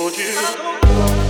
told you.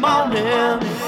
morning.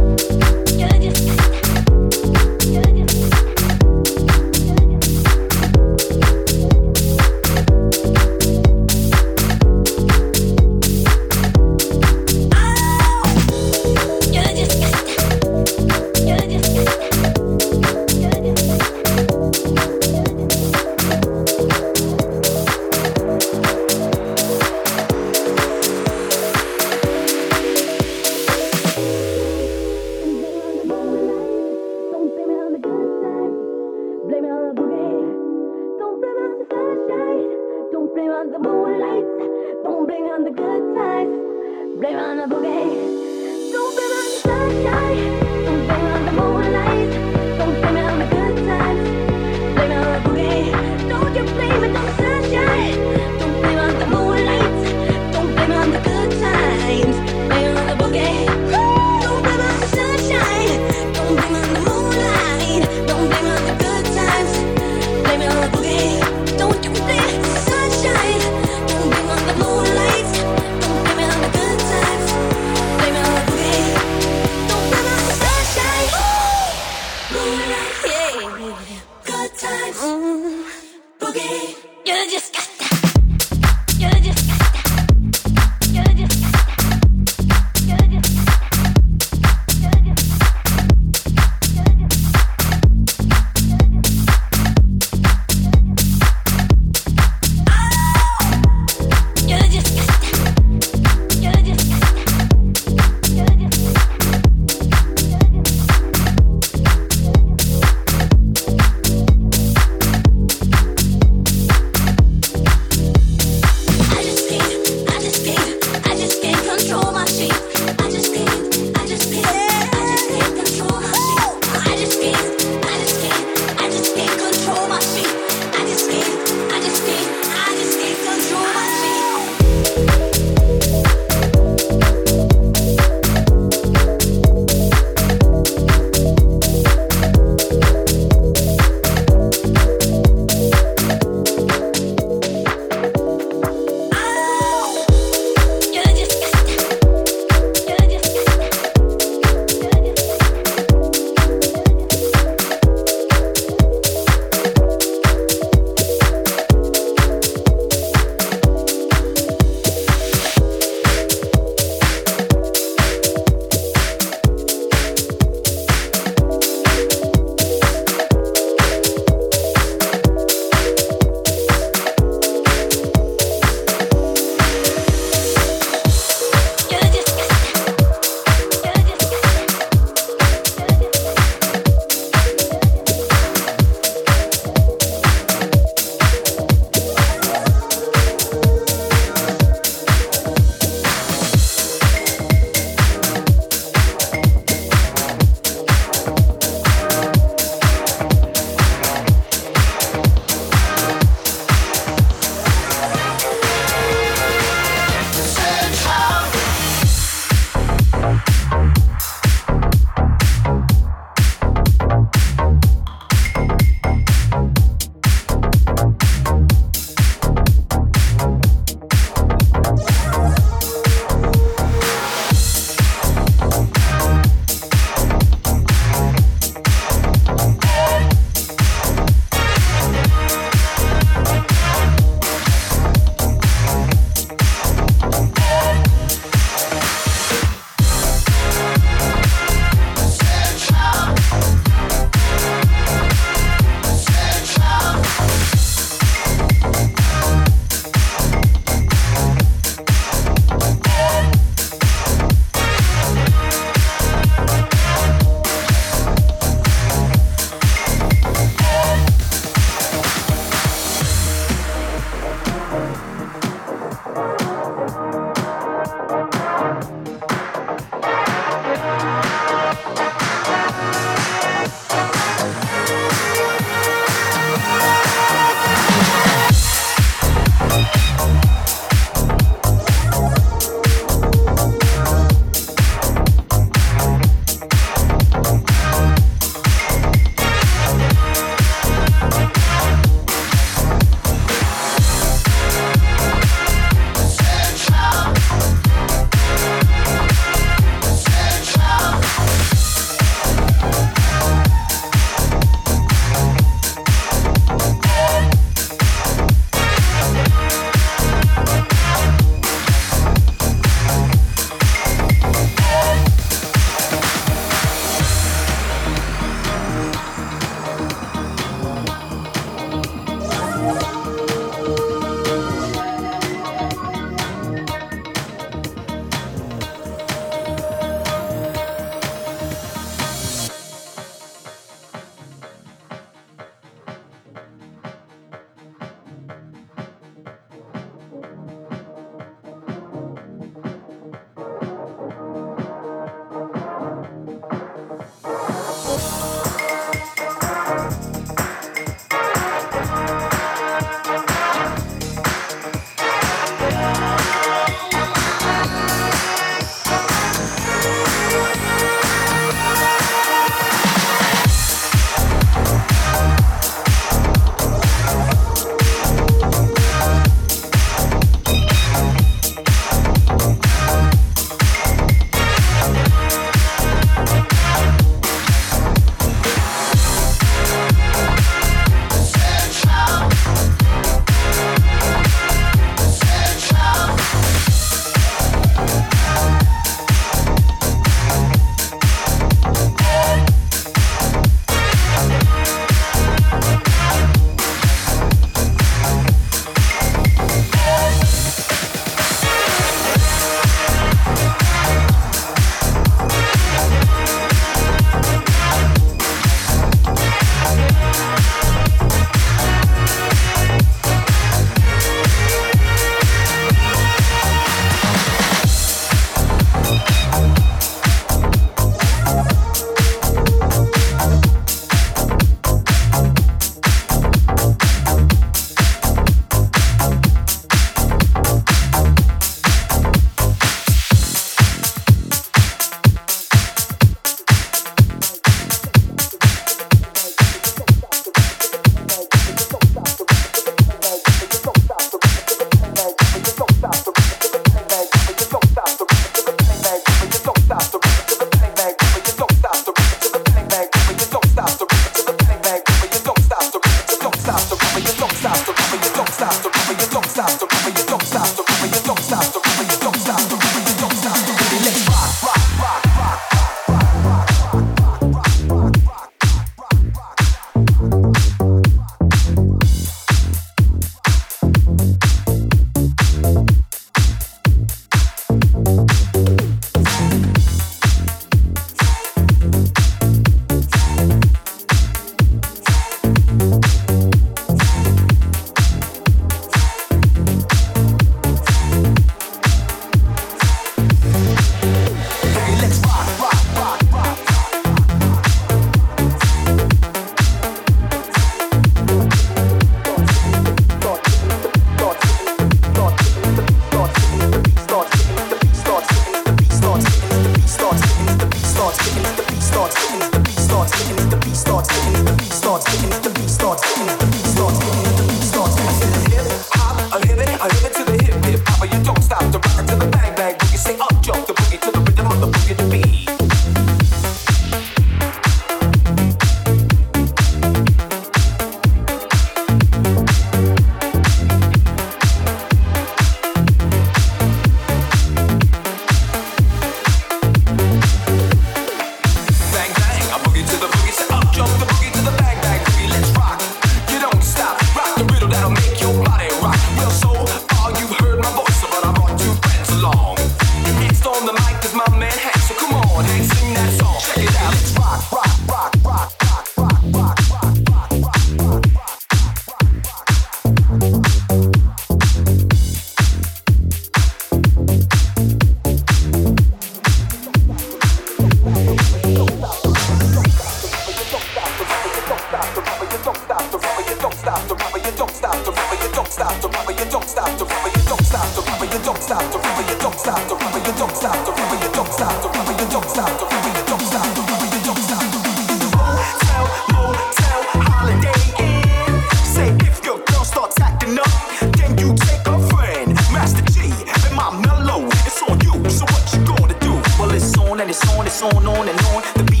In the morning. Tell me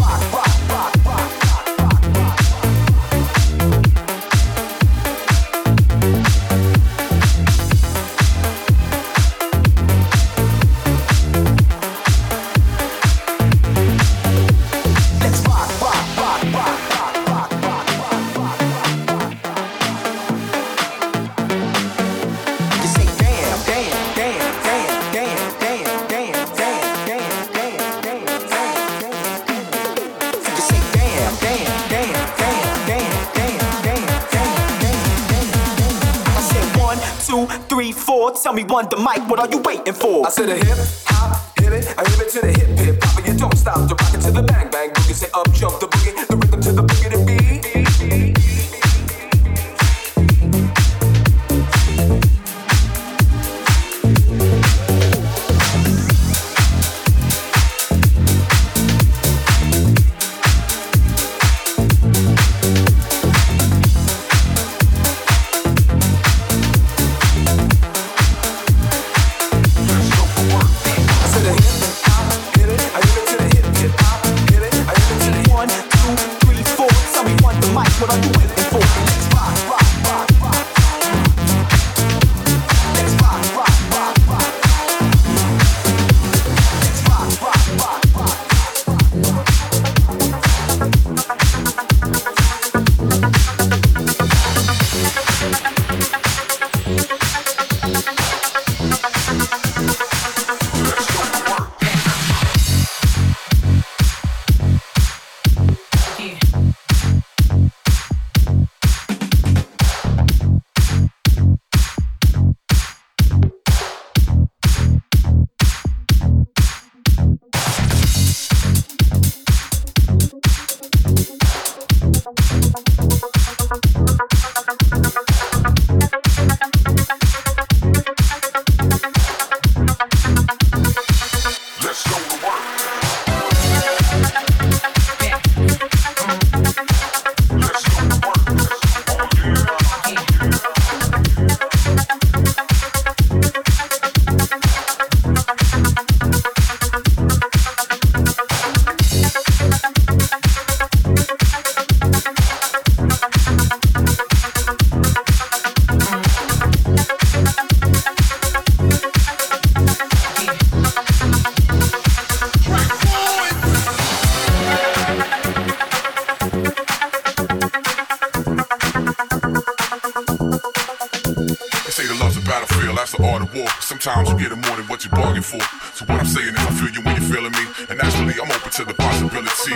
one, the mic, what are you waiting for? I said a hip hop, hit it, I hit it to the hip real, that's the art of war. Sometimes you get more than what you bargain for. So what I'm saying is I feel you when you're feeling me. And naturally, I'm open to the possibility.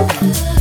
I